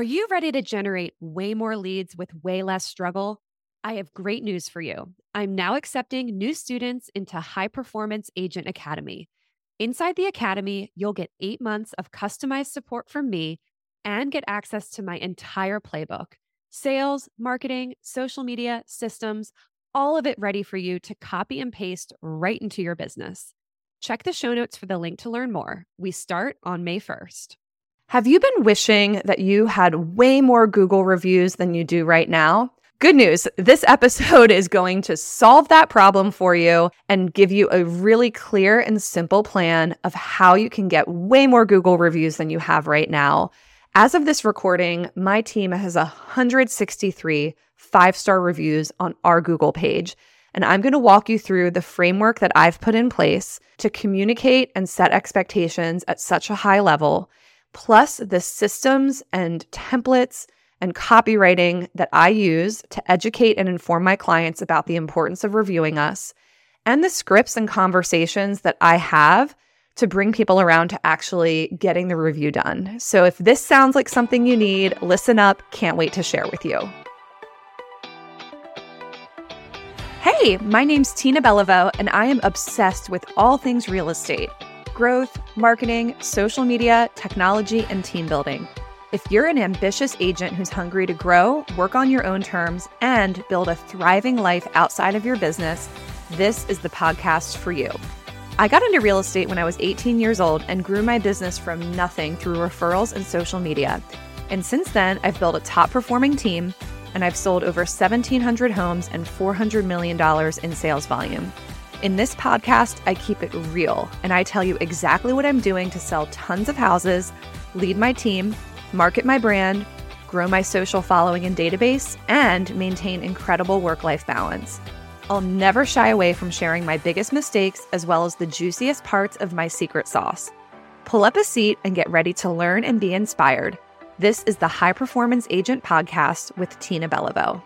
Are you ready to generate way more leads with way less struggle? I have great news for you. I'm now accepting new students into High Performance Agent Academy. Inside the Academy, you'll get eight months of customized support from me and get access to my entire playbook sales, marketing, social media, systems, all of it ready for you to copy and paste right into your business. Check the show notes for the link to learn more. We start on May 1st. Have you been wishing that you had way more Google reviews than you do right now? Good news. This episode is going to solve that problem for you and give you a really clear and simple plan of how you can get way more Google reviews than you have right now. As of this recording, my team has 163 five star reviews on our Google page. And I'm going to walk you through the framework that I've put in place to communicate and set expectations at such a high level plus the systems and templates and copywriting that I use to educate and inform my clients about the importance of reviewing us, and the scripts and conversations that I have to bring people around to actually getting the review done. So if this sounds like something you need, listen up. Can't wait to share with you. Hey, my name's Tina Beliveau, and I am obsessed with all things real estate growth, marketing, social media, technology, and team building. If you're an ambitious agent who's hungry to grow, work on your own terms, and build a thriving life outside of your business, this is the podcast for you. I got into real estate when I was 18 years old and grew my business from nothing through referrals and social media. And since then, I've built a top performing team and I've sold over 1,700 homes and $400 million in sales volume. In this podcast, I keep it real and I tell you exactly what I'm doing to sell tons of houses, lead my team, market my brand, grow my social following and database, and maintain incredible work life balance. I'll never shy away from sharing my biggest mistakes as well as the juiciest parts of my secret sauce. Pull up a seat and get ready to learn and be inspired. This is the High Performance Agent Podcast with Tina Beliveau.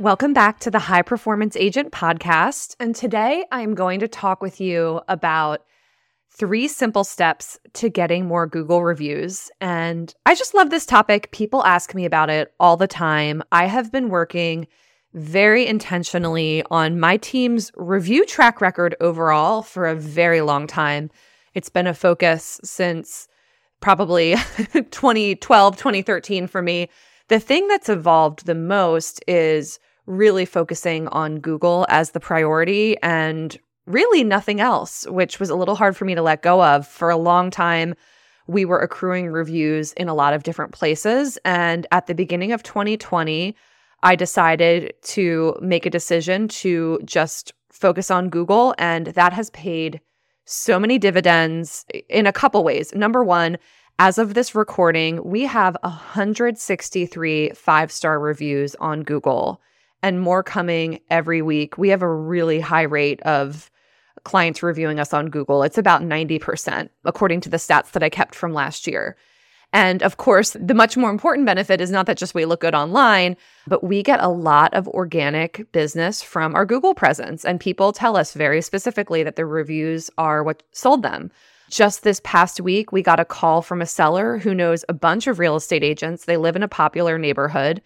Welcome back to the High Performance Agent podcast. And today I'm going to talk with you about three simple steps to getting more Google reviews. And I just love this topic. People ask me about it all the time. I have been working very intentionally on my team's review track record overall for a very long time. It's been a focus since probably 2012, 2013 for me. The thing that's evolved the most is really focusing on Google as the priority and really nothing else, which was a little hard for me to let go of. For a long time, we were accruing reviews in a lot of different places. And at the beginning of 2020, I decided to make a decision to just focus on Google. And that has paid so many dividends in a couple ways. Number one, as of this recording, we have 163 five star reviews on Google and more coming every week. We have a really high rate of clients reviewing us on Google. It's about 90%, according to the stats that I kept from last year. And of course, the much more important benefit is not that just we look good online, but we get a lot of organic business from our Google presence. And people tell us very specifically that the reviews are what sold them. Just this past week, we got a call from a seller who knows a bunch of real estate agents. They live in a popular neighborhood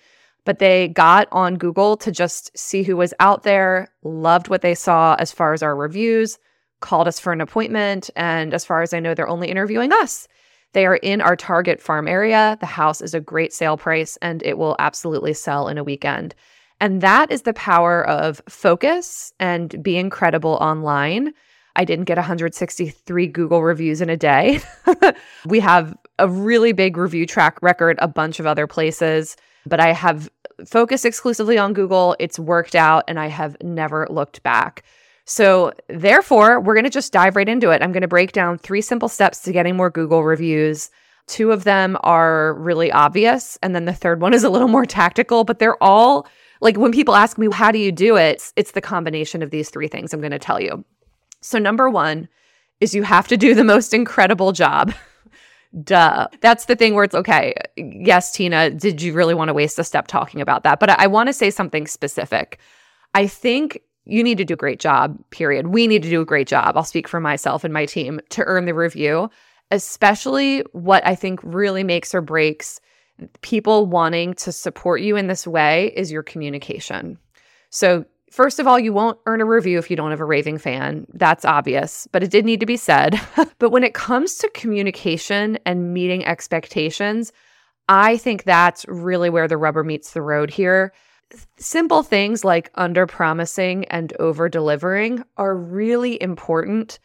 but they got on Google to just see who was out there, loved what they saw as far as our reviews, called us for an appointment. And as far as I know, they're only interviewing us. They are in our target farm area. The house is a great sale price and it will absolutely sell in a weekend. And that is the power of focus and being credible online. I didn't get 163 Google reviews in a day. we have a really big review track record, a bunch of other places but I have focused exclusively on Google. It's worked out and I have never looked back. So, therefore, we're going to just dive right into it. I'm going to break down three simple steps to getting more Google reviews. Two of them are really obvious, and then the third one is a little more tactical, but they're all like when people ask me, How do you do it? It's the combination of these three things I'm going to tell you. So, number one is you have to do the most incredible job. Duh. That's the thing where it's okay. Yes, Tina, did you really want to waste a step talking about that? But I, I want to say something specific. I think you need to do a great job, period. We need to do a great job. I'll speak for myself and my team to earn the review, especially what I think really makes or breaks people wanting to support you in this way is your communication. So, first of all, you won't earn a review if you don't have a raving fan. That's obvious, but it did need to be said. but when it comes to communication and meeting expectations, I think that's really where the rubber meets the road here simple things like under promising and over delivering are really important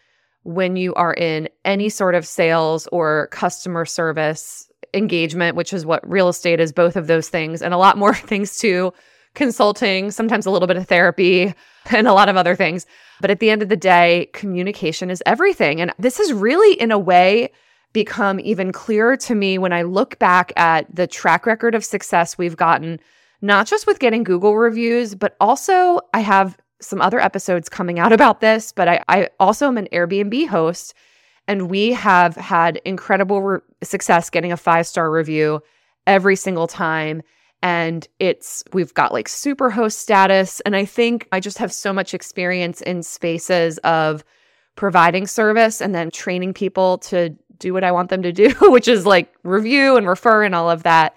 when you are in any sort of sales or customer service engagement, which is what real estate is both of those things and a lot more things too consulting, sometimes a little bit of therapy, and a lot of other things. But at the end of the day, communication is everything. And this has really, in a way, become even clearer to me when I look back at the track record of success we've gotten not just with getting Google reviews, but also I have some other episodes coming out about this, but I, I also am an Airbnb host and we have had incredible re- success getting a five star review every single time. And it's, we've got like super host status. And I think I just have so much experience in spaces of providing service and then training people to do what I want them to do, which is like review and refer and all of that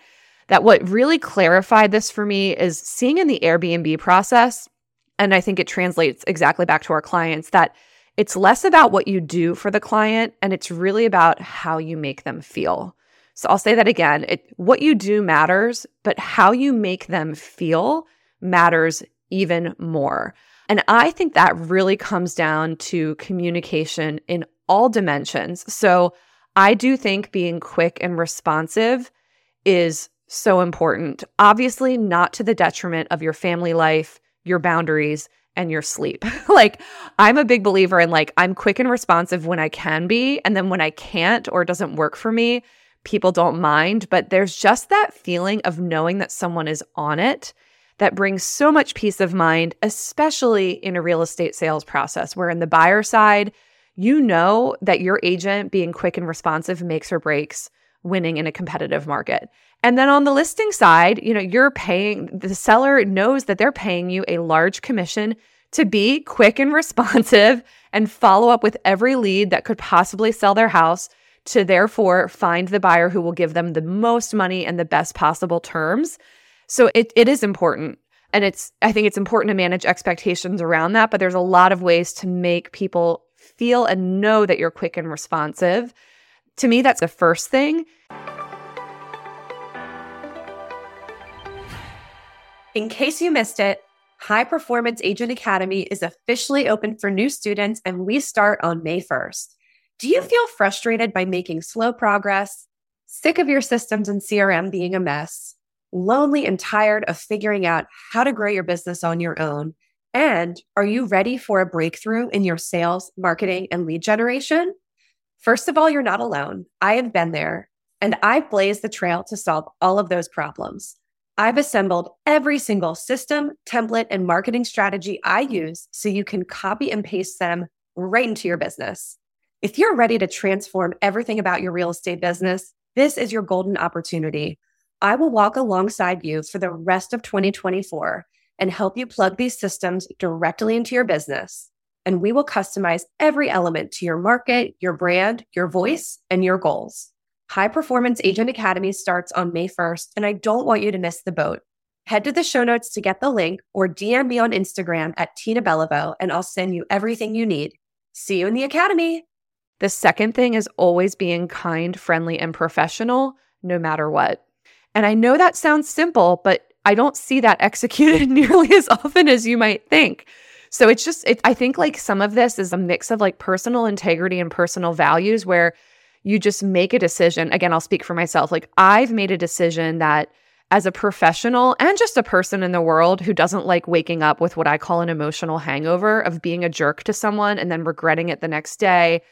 that what really clarified this for me is seeing in the Airbnb process, and I think it translates exactly back to our clients that it's less about what you do for the client and it's really about how you make them feel. So I'll say that again. It, what you do matters, but how you make them feel matters even more. And I think that really comes down to communication in all dimensions. So I do think being quick and responsive is so important. Obviously, not to the detriment of your family life, your boundaries, and your sleep. like, I'm a big believer in like, I'm quick and responsive when I can be. And then when I can't or doesn't work for me, people don't mind. But there's just that feeling of knowing that someone is on it that brings so much peace of mind, especially in a real estate sales process where in the buyer side, you know that your agent being quick and responsive makes or breaks winning in a competitive market. And then on the listing side, you know, you're paying the seller knows that they're paying you a large commission to be quick and responsive and follow up with every lead that could possibly sell their house to therefore find the buyer who will give them the most money and the best possible terms. So it, it is important. And it's, I think it's important to manage expectations around that, but there's a lot of ways to make people feel and know that you're quick and responsive. To me, that's the first thing. In case you missed it, High Performance Agent Academy is officially open for new students and we start on May 1st. Do you feel frustrated by making slow progress? Sick of your systems and CRM being a mess? Lonely and tired of figuring out how to grow your business on your own? And are you ready for a breakthrough in your sales, marketing, and lead generation? First of all, you're not alone. I have been there and I've blazed the trail to solve all of those problems. I've assembled every single system, template, and marketing strategy I use so you can copy and paste them right into your business. If you're ready to transform everything about your real estate business, this is your golden opportunity. I will walk alongside you for the rest of 2024 and help you plug these systems directly into your business and we will customize every element to your market, your brand, your voice, and your goals. High Performance Agent Academy starts on May 1st, and I don't want you to miss the boat. Head to the show notes to get the link or DM me on Instagram at Tina Beliveau, and I'll send you everything you need. See you in the Academy. The second thing is always being kind, friendly, and professional, no matter what. And I know that sounds simple, but I don't see that executed nearly as often as you might think. So it's just, it, I think like some of this is a mix of like personal integrity and personal values where you just make a decision. Again, I'll speak for myself. Like I've made a decision that as a professional and just a person in the world who doesn't like waking up with what I call an emotional hangover of being a jerk to someone and then regretting it the next day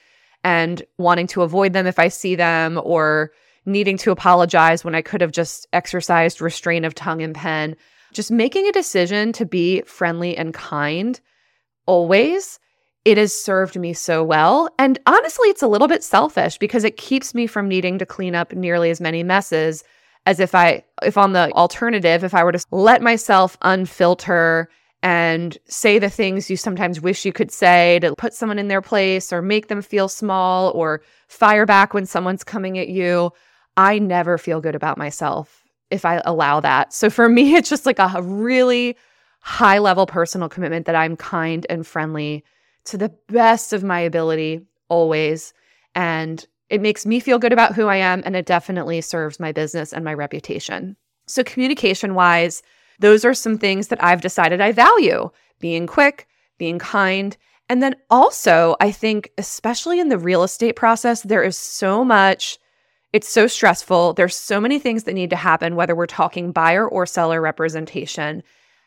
and wanting to avoid them if I see them or needing to apologize when I could have just exercised restraint of tongue and pen. Just making a decision to be friendly and kind always, it has served me so well. And honestly, it's a little bit selfish because it keeps me from needing to clean up nearly as many messes as if I, if on the alternative, if I were to let myself unfilter and say the things you sometimes wish you could say to put someone in their place or make them feel small or fire back when someone's coming at you. I never feel good about myself if I allow that. So for me, it's just like a really high level personal commitment that I'm kind and friendly to the best of my ability always. And it makes me feel good about who I am. And it definitely serves my business and my reputation. So, communication wise, those are some things that I've decided I value being quick, being kind. And then also, I think, especially in the real estate process, there is so much, it's so stressful. There's so many things that need to happen, whether we're talking buyer or seller representation.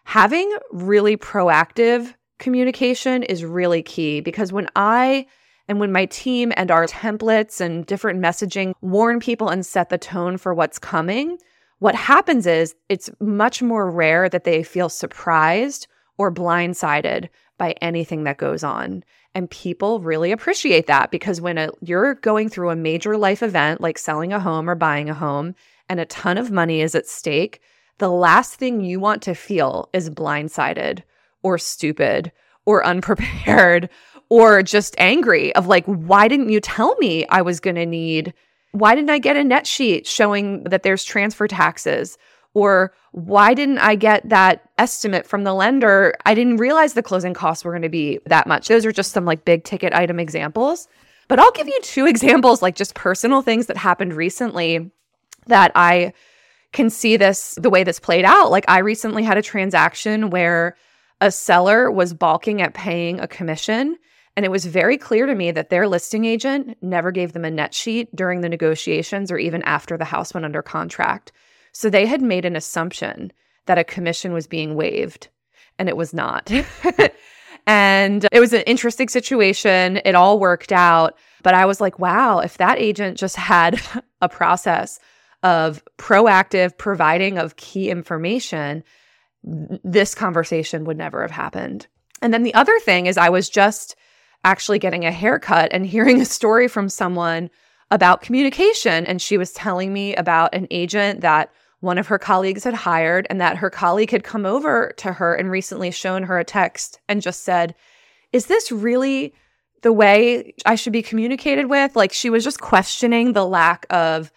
Having really proactive communication is really key because when I and when my team and our templates and different messaging warn people and set the tone for what's coming, what happens is it's much more rare that they feel surprised or blindsided by anything that goes on. And people really appreciate that because when a, you're going through a major life event like selling a home or buying a home and a ton of money is at stake, the last thing you want to feel is blindsided or stupid or unprepared or just angry of like, why didn't you tell me I was going to need why didn't I get a net sheet showing that there's transfer taxes? Or why didn't I get that estimate from the lender? I didn't realize the closing costs were going to be that much. Those are just some like big ticket item examples. But I'll give you two examples, like just personal things that happened recently that I can see this the way this played out. Like I recently had a transaction where a seller was balking at paying a commission and it was very clear to me that their listing agent never gave them a net sheet during the negotiations or even after the house went under contract. So they had made an assumption that a commission was being waived, and it was not. and it was an interesting situation. It all worked out. But I was like, wow, if that agent just had a process of proactive providing of key information, this conversation would never have happened. And then the other thing is, I was just actually getting a haircut and hearing a story from someone about communication. And she was telling me about an agent that one of her colleagues had hired and that her colleague had come over to her and recently shown her a text and just said, Is this really the way I should be communicated with? Like she was just questioning the lack of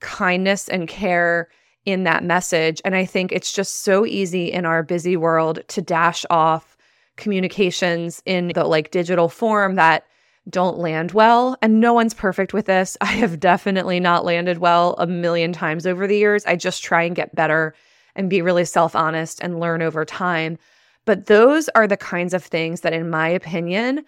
kindness and care in that message. And I think it's just so easy in our busy world to dash off communications in the like digital form that don't land well. And no one's perfect with this. I have definitely not landed well a million times over the years. I just try and get better and be really self honest and learn over time. But those are the kinds of things that, in my opinion,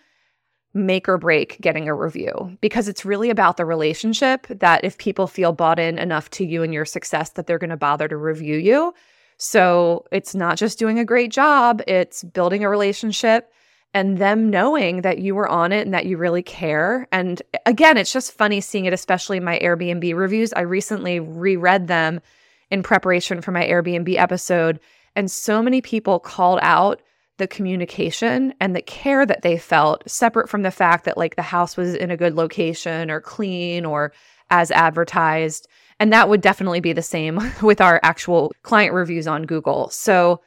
make or break getting a review because it's really about the relationship that if people feel bought in enough to you and your success that they're going to bother to review you so it's not just doing a great job, it's building a relationship and them knowing that you were on it and that you really care. And again, it's just funny seeing it, especially in my Airbnb reviews. I recently reread them in preparation for my Airbnb episode, and so many people called out the communication and the care that they felt, separate from the fact that like the house was in a good location or clean or as advertised. And that would definitely be the same with our actual client reviews on Google. So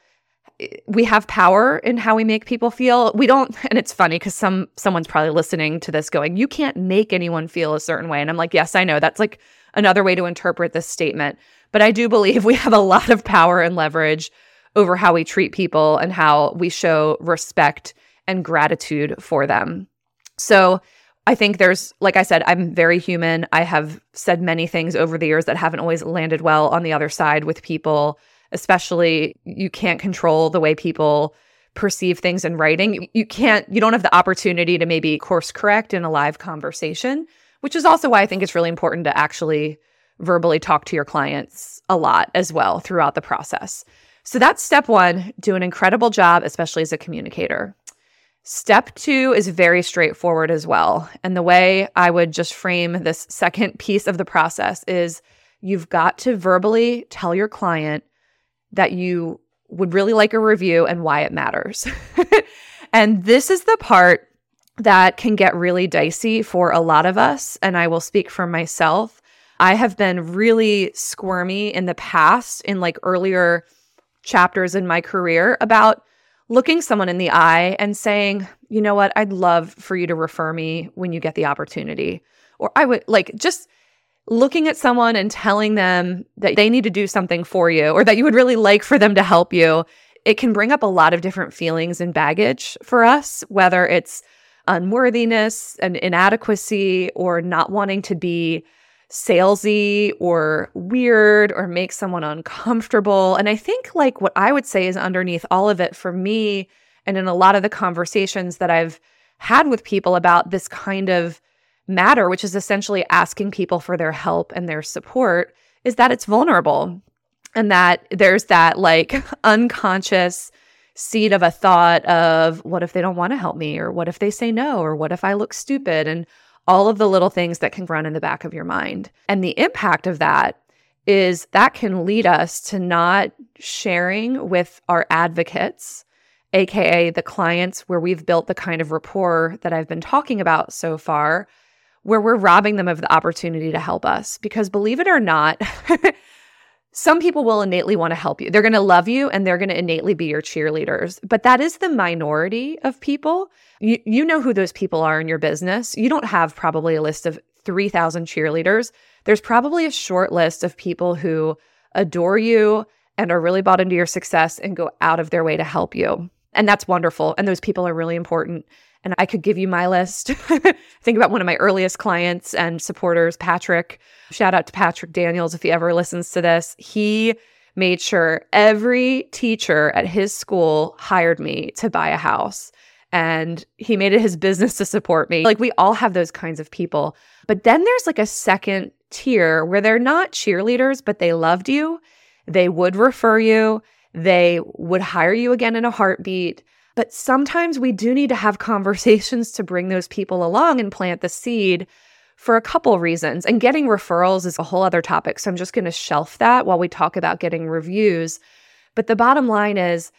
eh, we have power in how we make people feel. We don't and it's funny cuz some someone's probably listening to this going, "You can't make anyone feel a certain way." And I'm like, "Yes, I know. That's like another way to interpret this statement." But I do believe we have a lot of power and leverage over how we treat people and how we show respect and gratitude for them. So, I think there's, like I said, I'm very human. I have said many things over the years that haven't always landed well on the other side with people, especially you can't control the way people perceive things in writing. You can't, you don't have the opportunity to maybe course correct in a live conversation, which is also why I think it's really important to actually verbally talk to your clients a lot as well throughout the process. So that's step one do an incredible job, especially as a communicator. Step two is very straightforward as well. And the way I would just frame this second piece of the process is you've got to verbally tell your client that you would really like a review and why it matters. and this is the part that can get really dicey for a lot of us. And I will speak for myself. I have been really squirmy in the past, in like earlier chapters in my career, about looking someone in the eye and saying, you know what, I'd love for you to refer me when you get the opportunity. Or I would like just looking at someone and telling them that they need to do something for you or that you would really like for them to help you. It can bring up a lot of different feelings and baggage for us, whether it's unworthiness and inadequacy or not wanting to be salesy or weird or make someone uncomfortable. And I think, like, what I would say is underneath all of it for me, and in a lot of the conversations that I've had with people about this kind of matter, which is essentially asking people for their help and their support, is that it's vulnerable and that there's that like unconscious seed of a thought of what if they don't want to help me? or what if they say no? or what if I look stupid? and all of the little things that can run in the back of your mind. And the impact of that is that can lead us to not sharing with our advocates, AKA the clients where we've built the kind of rapport that I've been talking about so far, where we're robbing them of the opportunity to help us. Because believe it or not, some people will innately want to help you. They're going to love you and they're going to innately be your cheerleaders. But that is the minority of people. You, you know who those people are in your business. You don't have probably a list of 3,000 cheerleaders. There's probably a short list of people who adore you and are really bought into your success and go out of their way to help you. And that's wonderful. And those people are really important. And I could give you my list. Think about one of my earliest clients and supporters, Patrick. Shout out to Patrick Daniels if he ever listens to this. He made sure every teacher at his school hired me to buy a house. And he made it his business to support me. Like we all have those kinds of people. But then there's like a second tier where they're not cheerleaders, but they loved you. They would refer you. They would hire you again in a heartbeat. But sometimes we do need to have conversations to bring those people along and plant the seed for a couple reasons. And getting referrals is a whole other topic. So I'm just going to shelf that while we talk about getting reviews. But the bottom line is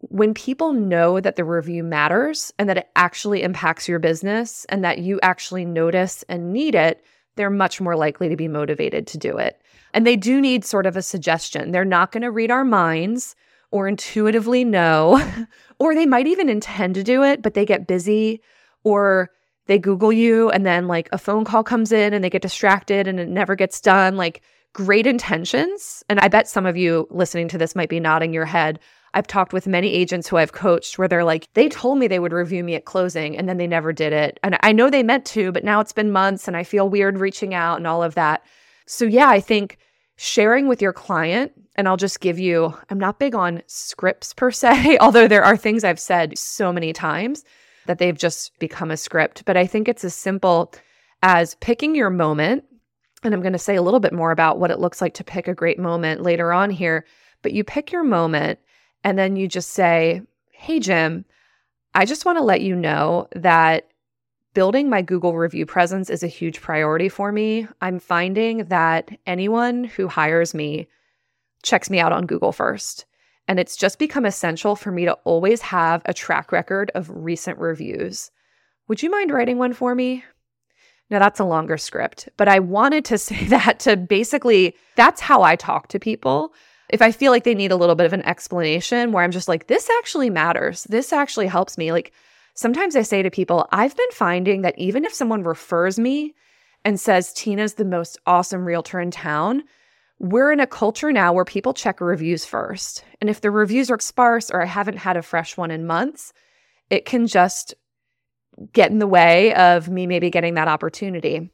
when people know that the review matters and that it actually impacts your business and that you actually notice and need it, they're much more likely to be motivated to do it. And they do need sort of a suggestion. They're not going to read our minds or intuitively know, or they might even intend to do it, but they get busy or they Google you and then like a phone call comes in and they get distracted and it never gets done. Like great intentions. And I bet some of you listening to this might be nodding your head. I've talked with many agents who I've coached where they're like, they told me they would review me at closing and then they never did it. And I know they meant to, but now it's been months and I feel weird reaching out and all of that. So, yeah, I think sharing with your client, and I'll just give you, I'm not big on scripts per se, although there are things I've said so many times that they've just become a script. But I think it's as simple as picking your moment. And I'm going to say a little bit more about what it looks like to pick a great moment later on here. But you pick your moment and then you just say, Hey, Jim, I just want to let you know that building my Google review presence is a huge priority for me. I'm finding that anyone who hires me checks me out on Google first. And it's just become essential for me to always have a track record of recent reviews. Would you mind writing one for me? Now, that's a longer script, but I wanted to say that to basically, that's how I talk to people. If I feel like they need a little bit of an explanation where I'm just like, this actually matters, this actually helps me. Like, Sometimes I say to people, I've been finding that even if someone refers me and says Tina's the most awesome realtor in town, we're in a culture now where people check reviews first. And if the reviews are sparse or I haven't had a fresh one in months, it can just get in the way of me maybe getting that opportunity.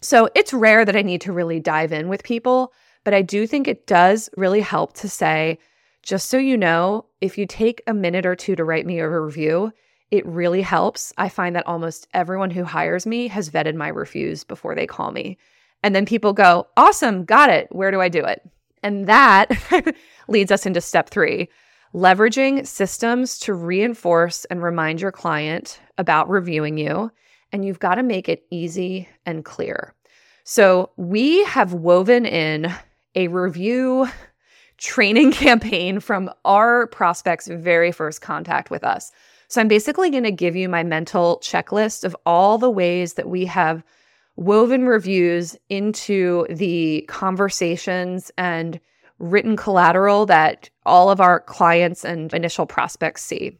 So it's rare that I need to really dive in with people, but I do think it does really help to say, just so you know, if you take a minute or two to write me a review, it really helps. I find that almost everyone who hires me has vetted my reviews before they call me. And then people go, Awesome, got it. Where do I do it? And that leads us into step three leveraging systems to reinforce and remind your client about reviewing you. And you've got to make it easy and clear. So we have woven in a review training campaign from our prospects' very first contact with us. So I'm basically going to give you my mental checklist of all the ways that we have woven reviews into the conversations and written collateral that all of our clients and initial prospects see.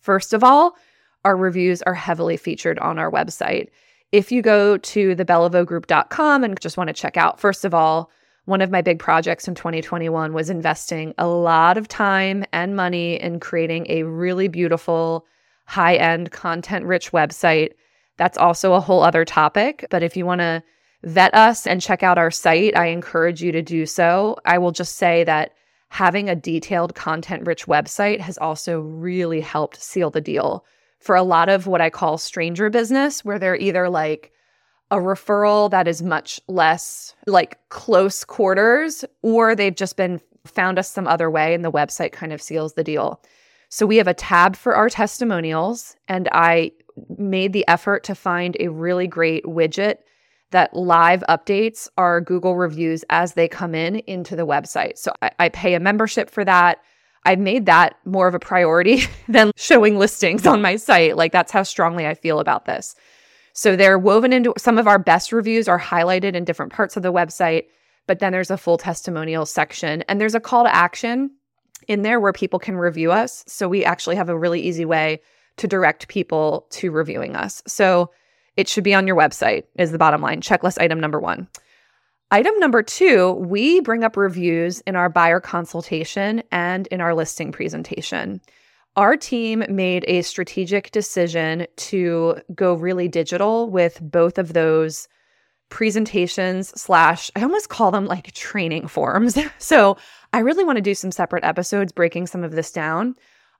First of all, our reviews are heavily featured on our website. If you go to thebeliveaugroup.com and just want to check out, first of all, one of my big projects in 2021 was investing a lot of time and money in creating a really beautiful, high end, content rich website. That's also a whole other topic. But if you want to vet us and check out our site, I encourage you to do so. I will just say that having a detailed, content rich website has also really helped seal the deal for a lot of what I call stranger business, where they're either like a referral that is much less like close quarters, or they've just been found us some other way and the website kind of seals the deal. So we have a tab for our testimonials, and I made the effort to find a really great widget that live updates our Google reviews as they come in into the website. So I, I pay a membership for that. I've made that more of a priority than showing listings on my site. Like that's how strongly I feel about this. So they're woven into some of our best reviews are highlighted in different parts of the website, but then there's a full testimonial section and there's a call to action in there where people can review us. So we actually have a really easy way to direct people to reviewing us. So it should be on your website, is the bottom line. Checklist item number one. Item number two, we bring up reviews in our buyer consultation and in our listing presentation. Our team made a strategic decision to go really digital with both of those presentations slash i almost call them like training forms so i really want to do some separate episodes breaking some of this down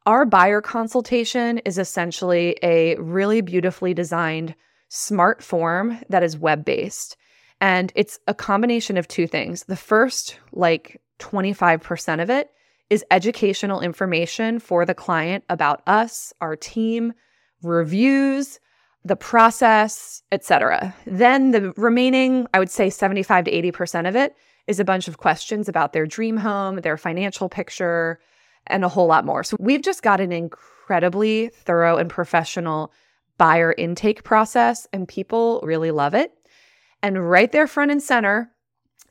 our buyer consultation is essentially a really beautifully designed smart form that is web based. And it's a combination of two things. The first, like 25% of it, is educational information for the client about us, our team, reviews, the process, etc. Then the remaining, I would say 75 to 80% of it is a bunch of questions about their dream home, their financial picture, and a whole lot more. So we've just got an incredibly thorough and professional buyer intake process, and people really love it. And right there, front and center,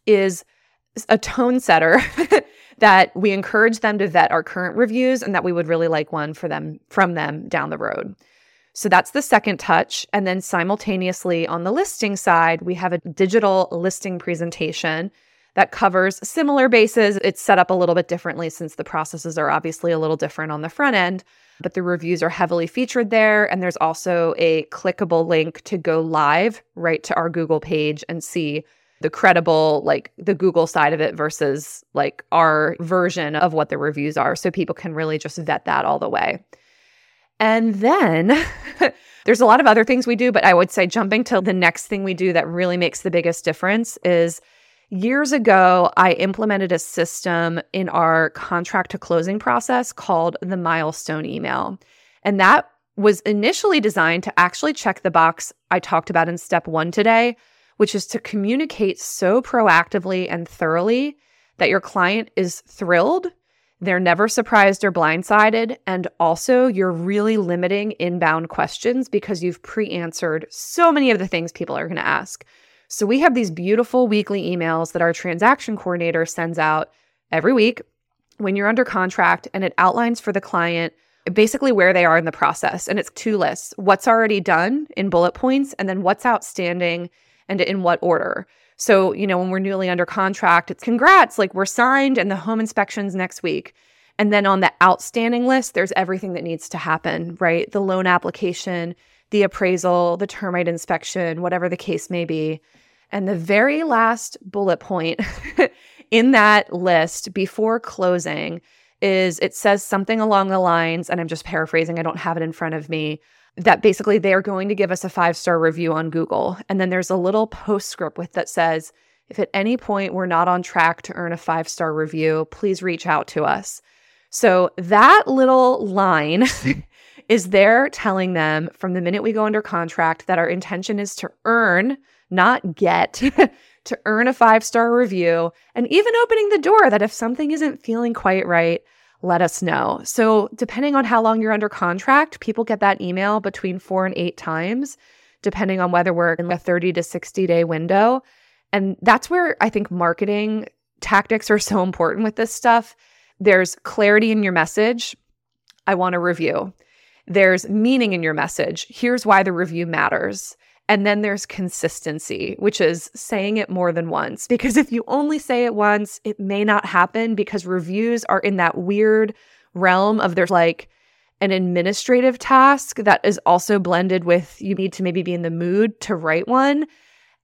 is a tone setter that we encourage them to vet our current reviews and that we would really like one for them from them down the road. So that's the second touch. And then simultaneously on the listing side, we have a digital listing presentation that covers similar bases. It's set up a little bit differently since the processes are obviously a little different on the front end but the reviews are heavily featured there. And there's also a clickable link to go live right to our Google page and see the credible, like the Google side of it versus like our version of what the reviews are. So people can really just vet that all the way. And then there's a lot of other things we do, but I would say jumping to the next thing we do that really makes the biggest difference is Years ago, I implemented a system in our contract to closing process called the milestone email. And that was initially designed to actually check the box I talked about in step one today, which is to communicate so proactively and thoroughly that your client is thrilled, they're never surprised or blindsided, and also you're really limiting inbound questions because you've pre answered so many of the things people are going to ask. So we have these beautiful weekly emails that our transaction coordinator sends out every week when you're under contract, and it outlines for the client basically where they are in the process. And it's two lists what's already done in bullet points, and then what's outstanding and in what order. So, you know, when we're newly under contract, it's congrats, like we're signed and the home inspection's next week. And then on the outstanding list, there's everything that needs to happen, right? The loan application, the appraisal, the termite inspection, whatever the case may be. And the very last bullet point in that list before closing is it says something along the lines, and I'm just paraphrasing, I don't have it in front of me, that basically they are going to give us a five star review on Google. And then there's a little postscript with that says, if at any point we're not on track to earn a five star review, please reach out to us. So that little line is there telling them from the minute we go under contract that our intention is to earn not get, to earn a five star review, and even opening the door that if something isn't feeling quite right, let us know. So, depending on how long you're under contract, people get that email between four and eight times, depending on whether we're in a 30 to 60 day window. And that's where I think marketing tactics are so important with this stuff. There's clarity in your message. I want a review. There's meaning in your message. Here's why the review matters. And then there's consistency, which is saying it more than once. Because if you only say it once, it may not happen because reviews are in that weird realm of there's like an administrative task that is also blended with you need to maybe be in the mood to write one.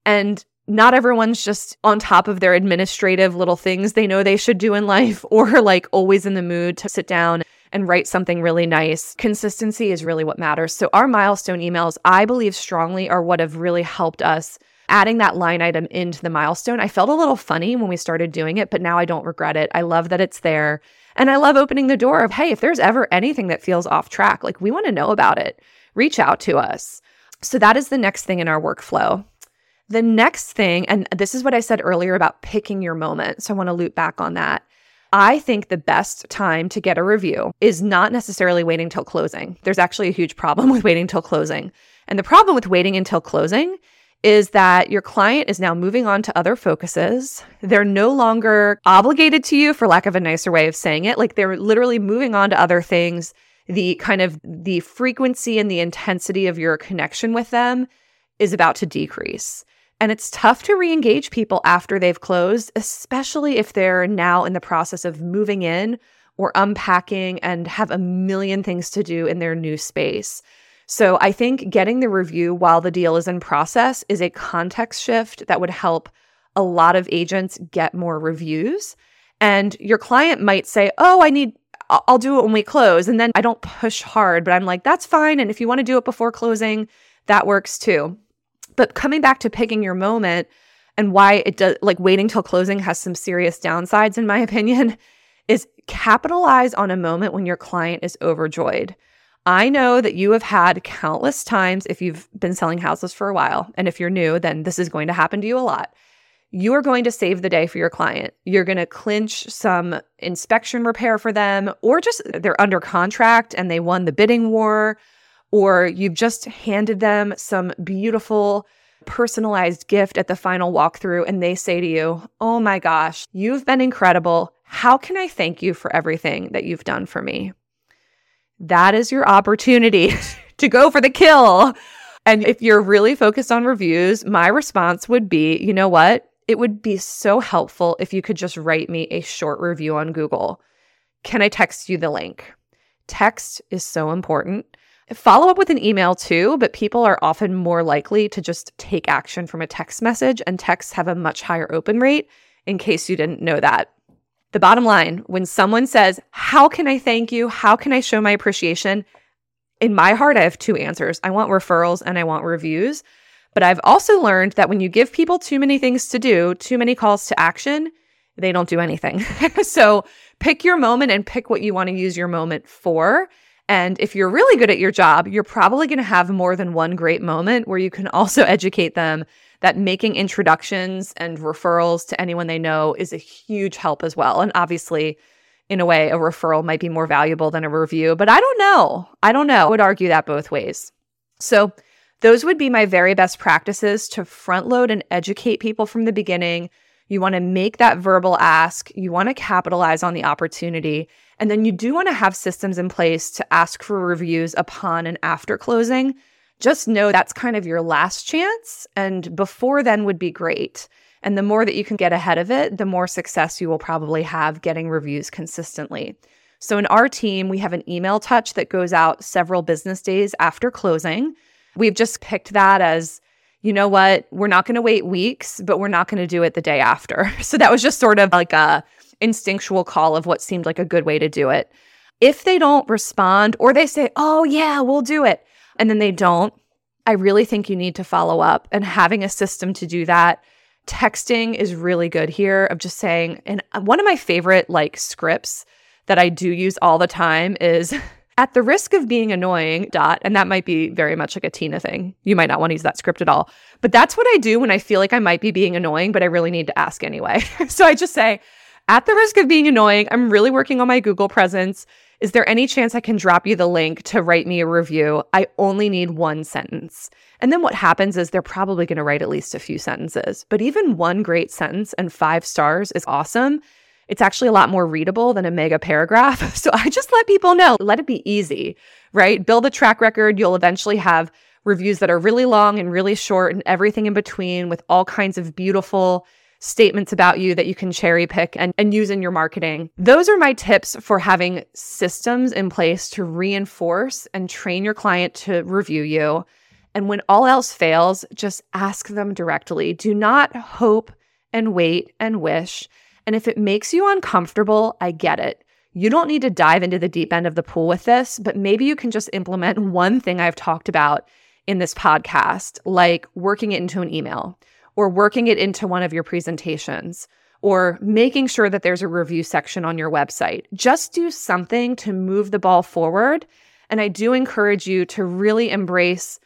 And not everyone's just on top of their administrative little things they know they should do in life or like always in the mood to sit down and write something really nice. Consistency is really what matters. So, our milestone emails, I believe strongly, are what have really helped us adding that line item into the milestone. I felt a little funny when we started doing it, but now I don't regret it. I love that it's there. And I love opening the door of, hey, if there's ever anything that feels off track, like we want to know about it, reach out to us. So, that is the next thing in our workflow. The next thing, and this is what I said earlier about picking your moment. So, I want to loop back on that I think the best time to get a review is not necessarily waiting till closing. There's actually a huge problem with waiting till closing. And the problem with waiting until closing is that your client is now moving on to other focuses. They're no longer obligated to you, for lack of a nicer way of saying it. Like they're literally moving on to other things. The kind of the frequency and the intensity of your connection with them is about to decrease. And it's tough to re engage people after they've closed, especially if they're now in the process of moving in or unpacking and have a million things to do in their new space. So I think getting the review while the deal is in process is a context shift that would help a lot of agents get more reviews. And your client might say, Oh, I need, I'll do it when we close. And then I don't push hard, but I'm like, That's fine. And if you want to do it before closing, that works too. But coming back to picking your moment and why it does like waiting till closing has some serious downsides in my opinion is capitalize on a moment when your client is overjoyed. I know that you have had countless times if you've been selling houses for a while and if you're new then this is going to happen to you a lot. You are going to save the day for your client. You're going to clinch some inspection repair for them or just they're under contract and they won the bidding war or you've just handed them some beautiful personalized gift at the final walkthrough and they say to you, Oh my gosh, you've been incredible. How can I thank you for everything that you've done for me? That is your opportunity to go for the kill. And if you're really focused on reviews, my response would be, you know what? It would be so helpful if you could just write me a short review on Google. Can I text you the link? Text is so important. Follow up with an email too, but people are often more likely to just take action from a text message, and texts have a much higher open rate, in case you didn't know that. The bottom line when someone says, How can I thank you? How can I show my appreciation? In my heart, I have two answers I want referrals and I want reviews. But I've also learned that when you give people too many things to do, too many calls to action, they don't do anything. so pick your moment and pick what you want to use your moment for. And if you're really good at your job, you're probably going to have more than one great moment where you can also educate them that making introductions and referrals to anyone they know is a huge help as well. And obviously, in a way, a referral might be more valuable than a review, but I don't know. I don't know. I would argue that both ways. So, those would be my very best practices to front load and educate people from the beginning. You want to make that verbal ask, you want to capitalize on the opportunity. And then you do want to have systems in place to ask for reviews upon and after closing. Just know that's kind of your last chance. And before then would be great. And the more that you can get ahead of it, the more success you will probably have getting reviews consistently. So in our team, we have an email touch that goes out several business days after closing. We've just picked that as you know what, we're not going to wait weeks, but we're not going to do it the day after. So that was just sort of like a instinctual call of what seemed like a good way to do it. If they don't respond or they say, oh, yeah, we'll do it, and then they don't, I really think you need to follow up and having a system to do that. Texting is really good here of just saying, and one of my favorite like scripts that I do use all the time is at the risk of being annoying, dot, and that might be very much like a Tina thing. You might not want to use that script at all. But that's what I do when I feel like I might be being annoying, but I really need to ask anyway. so I just say, at the risk of being annoying, I'm really working on my Google presence. Is there any chance I can drop you the link to write me a review? I only need one sentence. And then what happens is they're probably going to write at least a few sentences. But even one great sentence and five stars is awesome. it's actually a lot more readable than a mega paragraph. So I just let people know, let it be easy, right? Build a track record. You'll eventually have reviews that are really long and really short and everything in between with all kinds of beautiful statements about you that you can cherry pick and, and use in your marketing. Those are my tips for having systems in place to reinforce and train your client to review you. And when all else fails, just ask them directly. Do not hope and wait and wish. And if it makes you uncomfortable, I get it. You don't need to dive into the deep end of the pool with this, but maybe you can just implement one thing I've talked about in this podcast, like working it into an email or working it into one of your presentations or making sure that there's a review section on your website. Just do something to move the ball forward. And I do encourage you to really embrace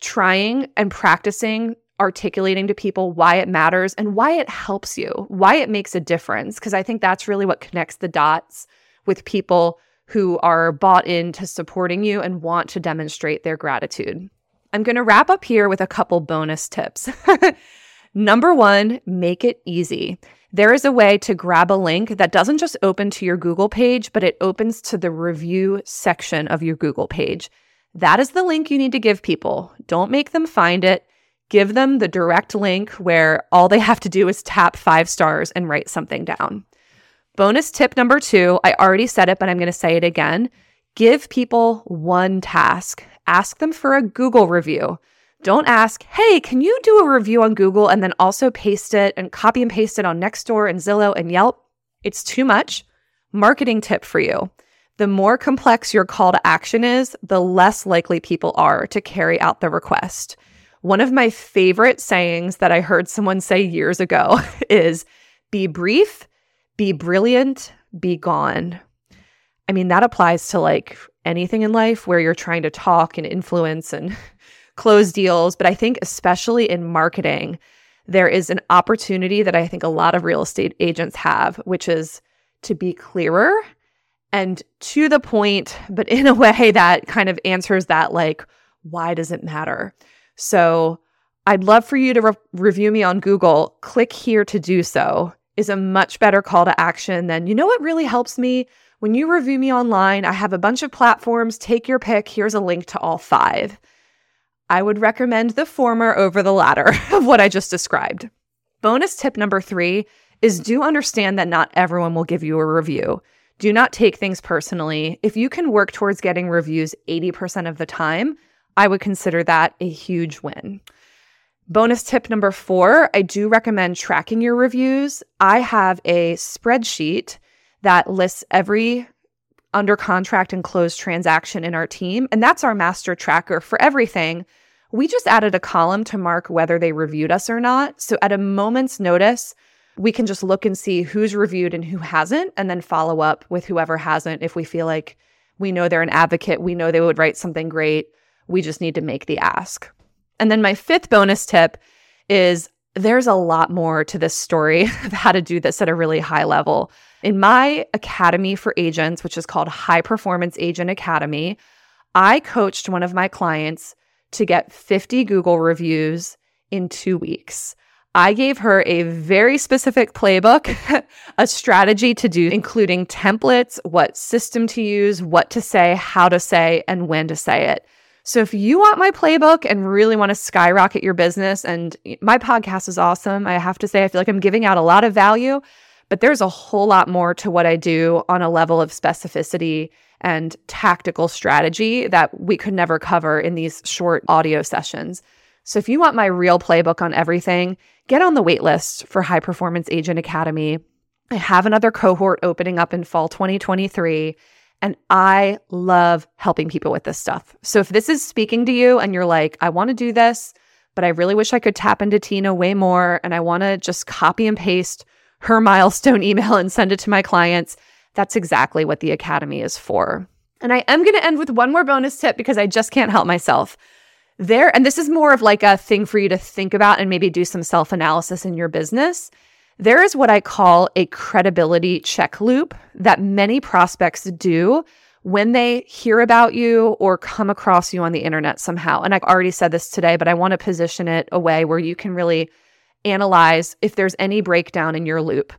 trying and practicing articulating to people why it matters and why it helps you, why it makes a difference. Because I think that's really what connects the dots with people who are bought into supporting you and want to demonstrate their gratitude. I'm going to wrap up here with a couple bonus tips. Number one, make it easy. There is a way to grab a link that doesn't just open to your Google page, but it opens to the review section of your Google page. That is the link you need to give people. Don't make them find it. Give them the direct link where all they have to do is tap five stars and write something down. Bonus tip number two I already said it, but I'm going to say it again. Give people one task ask them for a Google review. Don't ask, hey, can you do a review on Google and then also paste it and copy and paste it on Nextdoor and Zillow and Yelp? It's too much. Marketing tip for you. The more complex your call to action is, the less likely people are to carry out the request. One of my favorite sayings that I heard someone say years ago is be brief, be brilliant, be gone. I mean, that applies to like anything in life where you're trying to talk and influence and close deals. But I think, especially in marketing, there is an opportunity that I think a lot of real estate agents have, which is to be clearer and to the point, but in a way that kind of answers that, like, why does it matter? So I'd love for you to re- review me on Google. Click here to do so is a much better call to action than, you know what really helps me? When you review me online, I have a bunch of platforms. Take your pick. Here's a link to all five. I would recommend the former over the latter of what I just described. Bonus tip number three is do understand that not everyone will give you a review. Do not take things personally. If you can work towards getting reviews 80% of the time, I would consider that a huge win. Bonus tip number four I do recommend tracking your reviews. I have a spreadsheet that lists every under contract and closed transaction in our team. And that's our master tracker for everything. We just added a column to mark whether they reviewed us or not. So at a moment's notice, we can just look and see who's reviewed and who hasn't, and then follow up with whoever hasn't if we feel like we know they're an advocate, we know they would write something great. We just need to make the ask. And then my fifth bonus tip is there's a lot more to this story of how to do this at a really high level. In my academy for agents, which is called High Performance Agent Academy, I coached one of my clients to get 50 Google reviews in two weeks. I gave her a very specific playbook, a strategy to do, including templates, what system to use, what to say, how to say, and when to say it. So if you want my playbook and really want to skyrocket your business, and my podcast is awesome, I have to say, I feel like I'm giving out a lot of value. But there's a whole lot more to what I do on a level of specificity and tactical strategy that we could never cover in these short audio sessions. So if you want my real playbook on everything, get on the waitlist for High Performance Agent Academy. I have another cohort opening up in fall 2023. And I love helping people with this stuff. So if this is speaking to you and you're like, I want to do this, but I really wish I could tap into Tina way more and I want to just copy and paste her milestone email and send it to my clients. That's exactly what the Academy is for. And I am going to end with one more bonus tip because I just can't help myself. There, and this is more of like a thing for you to think about and maybe do some self analysis in your business. There is what I call a credibility check loop that many prospects do when they hear about you or come across you on the internet somehow. And I've already said this today, but I want to position it a way where you can really analyze if there's any breakdown in your loop.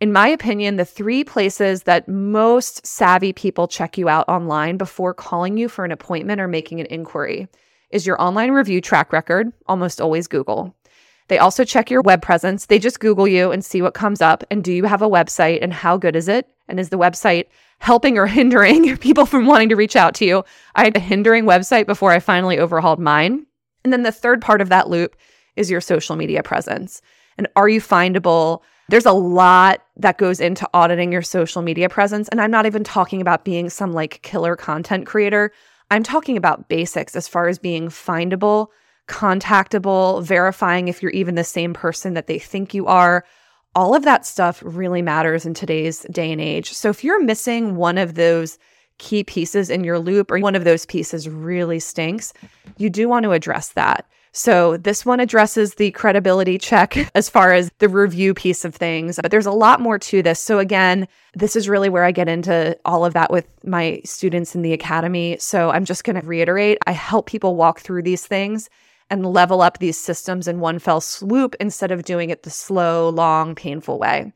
In my opinion, the three places that most savvy people check you out online before calling you for an appointment or making an inquiry is your online review track record, almost always Google. They also check your web presence. They just Google you and see what comes up. And do you have a website and how good is it? And is the website helping or hindering people from wanting to reach out to you? I had a hindering website before I finally overhauled mine. And then the third part of that loop is your social media presence. And are you findable? There's a lot that goes into auditing your social media presence. And I'm not even talking about being some like killer content creator. I'm talking about basics as far as being findable, contactable, verifying if you're even the same person that they think you are. All of that stuff really matters in today's day and age. So if you're missing one of those key pieces in your loop or one of those pieces really stinks, you do want to address that. So this one addresses the credibility check as far as the review piece of things, but there's a lot more to this. So again, this is really where I get into all of that with my students in the academy. So I'm just going to reiterate, I help people walk through these things and level up these systems in one fell swoop instead of doing it the slow, long, painful way.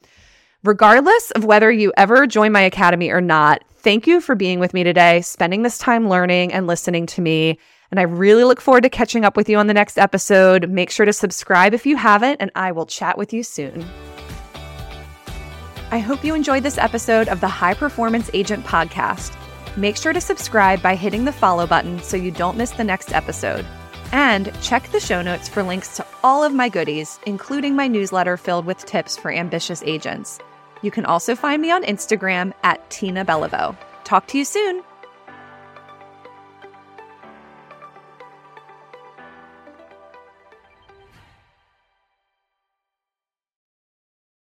Regardless of whether you ever join my academy or not, thank you for being with me today, spending this time learning and listening to me. And I really look forward to catching up with you on the next episode. Make sure to subscribe if you haven't, and I will chat with you soon. I hope you enjoyed this episode of the High Performance Agent Podcast. Make sure to subscribe by hitting the follow button so you don't miss the next episode. And check the show notes for links to all of my goodies, including my newsletter filled with tips for ambitious agents. You can also find me on Instagram at Tina Beliveau. Talk to you soon.